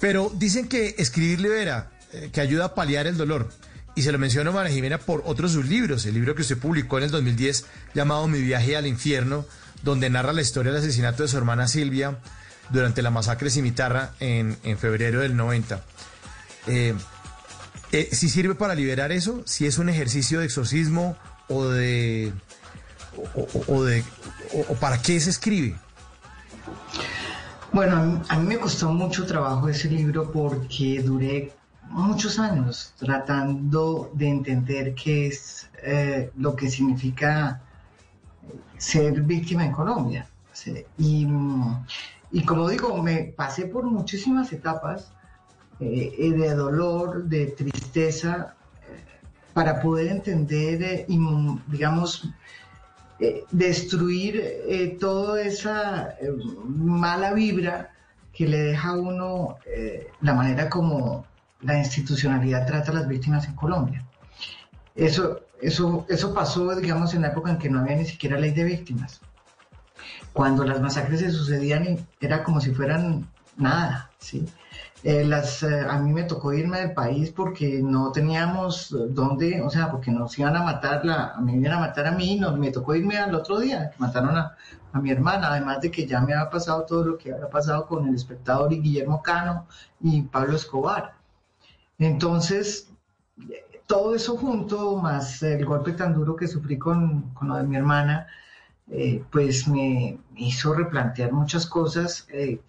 Pero dicen que escribir libera, eh, que ayuda a paliar el dolor. Y se lo menciono María Jimena por otros sus libros. El libro que usted publicó en el 2010 llamado Mi viaje al infierno, donde narra la historia del asesinato de su hermana Silvia durante la masacre de Cimitarra en, en febrero del 90. Eh, eh, si sirve para liberar eso, si es un ejercicio de exorcismo o de o, de o, para qué se escribe. Bueno, a mí, me costó mucho trabajo ese libro porque duré muchos años tratando de entender qué es eh, lo que significa ser víctima en Colombia. Y, y como digo, me pasé por muchísimas etapas eh, de dolor, de tristeza, eh, para poder entender y, digamos, destruir toda esa mala vibra que le deja a uno la manera como la institucionalidad trata a las víctimas en Colombia. Eso, eso, eso pasó, digamos, en la época en que no había ni siquiera ley de víctimas. Cuando las masacres se sucedían era como si fueran nada, ¿sí? Eh, las, eh, a mí me tocó irme del país porque no teníamos dónde, o sea, porque nos iban a matar, la, mí iban a matar a mí, no, me tocó irme al otro día, mataron a, a, mi hermana, además de que ya me había pasado todo lo que había pasado con el espectador y Guillermo Cano y Pablo Escobar. Entonces, todo eso junto, más el golpe tan duro que sufrí con, con lo de mi hermana, eh, pues me hizo replantear muchas cosas que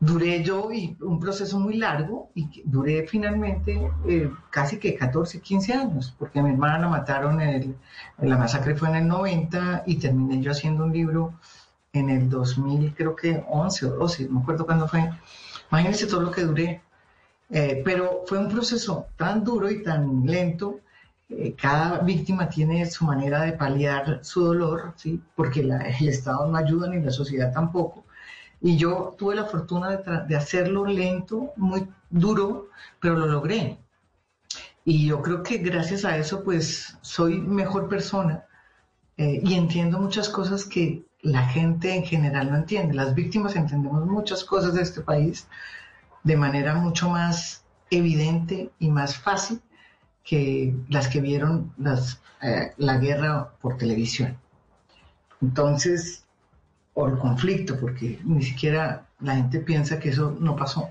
duré yo y un proceso muy largo y duré finalmente eh, casi que 14, 15 años, porque mi hermana la mataron, en, la masacre fue en el 90 y terminé yo haciendo un libro en el 2000, creo que 11 o 12, no me acuerdo cuándo fue. Imagínense todo lo que duré. Eh, pero fue un proceso tan duro y tan lento. Eh, cada víctima tiene su manera de paliar su dolor, ¿sí? porque el Estado no ayuda ni la sociedad tampoco. Y yo tuve la fortuna de, hacerlo lento, muy duro, pero lo logré. Y yo creo que gracias a eso, pues soy mejor persona eh, y entiendo muchas cosas que la gente en general no entiende. Las víctimas entendemos muchas cosas de este país de manera mucho más evidente y más fácil que las que vieron eh, la guerra por televisión. Entonces, o el conflicto, porque ni siquiera la gente piensa que eso no pasó.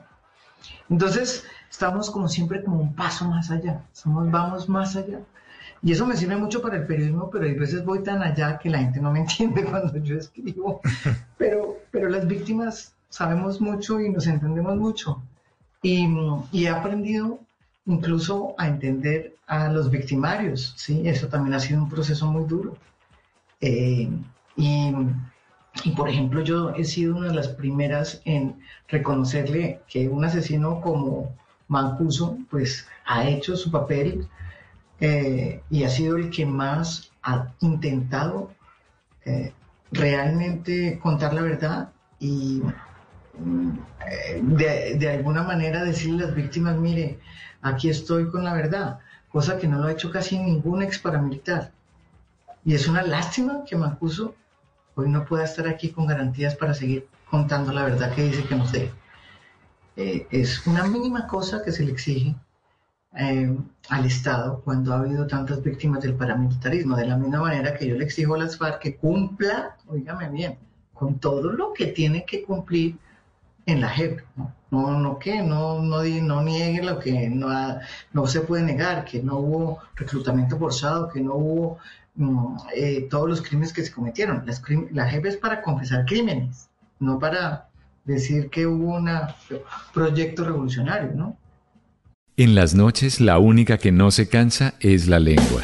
Entonces, estamos como siempre como un paso más allá, somos, vamos más allá. Y eso me sirve mucho para el periodismo, pero hay veces voy tan allá que la gente no me entiende cuando yo escribo. Pero, pero las víctimas sabemos mucho y nos entendemos mucho. Y, y he aprendido incluso a entender a los victimarios, ¿sí? Eso también ha sido un proceso muy duro. Eh, y y por ejemplo, yo he sido una de las primeras en reconocerle que un asesino como Mancuso, pues ha hecho su papel eh, y ha sido el que más ha intentado eh, realmente contar la verdad y mm, de, de, alguna manera decirle a las víctimas, mire, aquí estoy con la verdad, cosa que no lo ha hecho casi ningún ex paramilitar. Y es una lástima que Mancuso hoy no pueda estar aquí con garantías para seguir contando la verdad que dice que nos dé. Eh, es una mínima cosa que se le exige eh, al Estado cuando ha habido tantas víctimas del paramilitarismo, de la misma manera que yo le exijo a las FARC que cumpla, oígame bien, con todo lo que tiene que cumplir en la JEP, ¿no? No, no no, no, no niegue lo que no, no se puede negar, que no hubo reclutamiento forzado, que no hubo eh, todos los crímenes que se cometieron. la JEP es para confesar crímenes, no para decir que hubo un proyecto revolucionario, ¿no? En las noches la única que no se cansa es la lengua.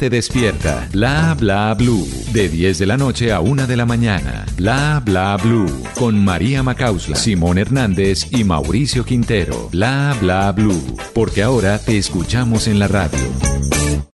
Despierta. Bla bla blue. De 10 de la noche a 1 de la mañana. Bla bla blue. Con María Macausla, Simón Hernández y Mauricio Quintero. Bla bla blue. Porque ahora te escuchamos en la radio.